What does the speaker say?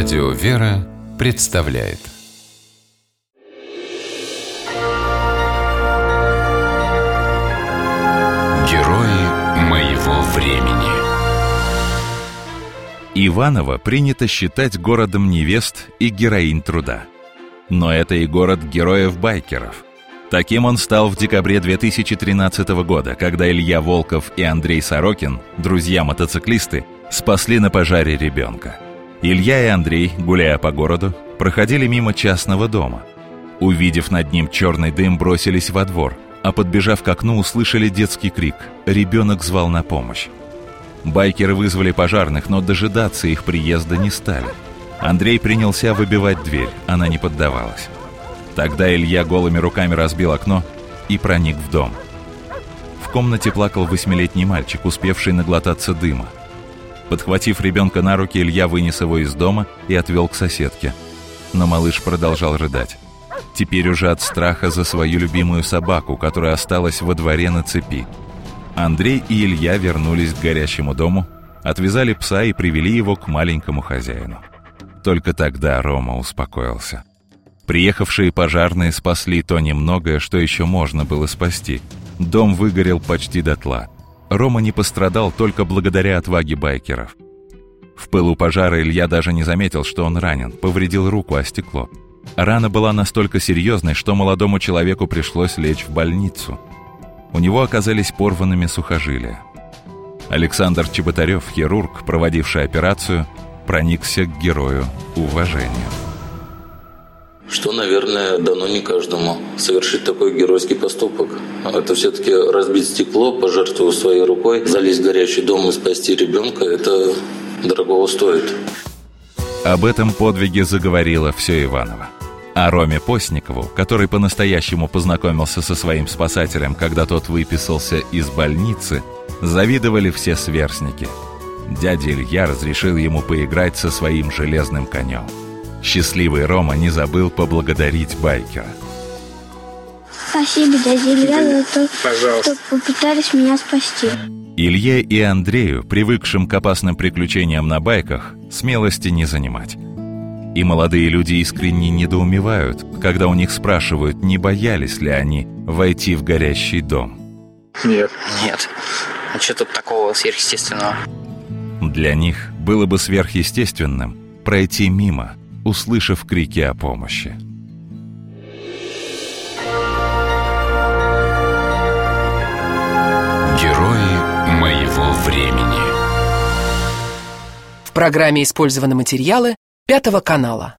Радио «Вера» представляет Герои моего времени Иваново принято считать городом невест и героинь труда. Но это и город героев-байкеров. Таким он стал в декабре 2013 года, когда Илья Волков и Андрей Сорокин, друзья-мотоциклисты, спасли на пожаре ребенка – Илья и Андрей, гуляя по городу, проходили мимо частного дома. Увидев над ним черный дым, бросились во двор, а подбежав к окну, услышали детский крик. Ребенок звал на помощь. Байкеры вызвали пожарных, но дожидаться их приезда не стали. Андрей принялся выбивать дверь, она не поддавалась. Тогда Илья голыми руками разбил окно и проник в дом. В комнате плакал восьмилетний мальчик, успевший наглотаться дыма. Подхватив ребенка на руки, Илья вынес его из дома и отвел к соседке. Но малыш продолжал рыдать. Теперь уже от страха за свою любимую собаку, которая осталась во дворе на цепи. Андрей и Илья вернулись к горящему дому, отвязали пса и привели его к маленькому хозяину. Только тогда Рома успокоился. Приехавшие пожарные спасли то немногое, что еще можно было спасти. Дом выгорел почти дотла – Рома не пострадал только благодаря отваге байкеров. В пылу пожара Илья даже не заметил, что он ранен, повредил руку о стекло. Рана была настолько серьезной, что молодому человеку пришлось лечь в больницу. У него оказались порванными сухожилия. Александр Чеботарев, хирург, проводивший операцию, проникся к герою уважением что, наверное, дано не каждому совершить такой геройский поступок. Это все-таки разбить стекло, пожертвовать своей рукой, залезть в горячий дом и спасти ребенка, это дорогого стоит. Об этом подвиге заговорила все Иваново. О Роме Постникову, который по-настоящему познакомился со своим спасателем, когда тот выписался из больницы, завидовали все сверстники. Дядя Илья разрешил ему поиграть со своим железным конем – Счастливый Рома не забыл поблагодарить байкера. Спасибо, дядя Илья, за то, Пожалуйста. что попытались меня спасти. Илье и Андрею, привыкшим к опасным приключениям на байках, смелости не занимать. И молодые люди искренне недоумевают, когда у них спрашивают, не боялись ли они войти в горящий дом. Нет. Нет. А что тут такого сверхъестественного? Для них было бы сверхъестественным пройти мимо – услышав крики о помощи. Герои моего времени В программе использованы материалы Пятого канала.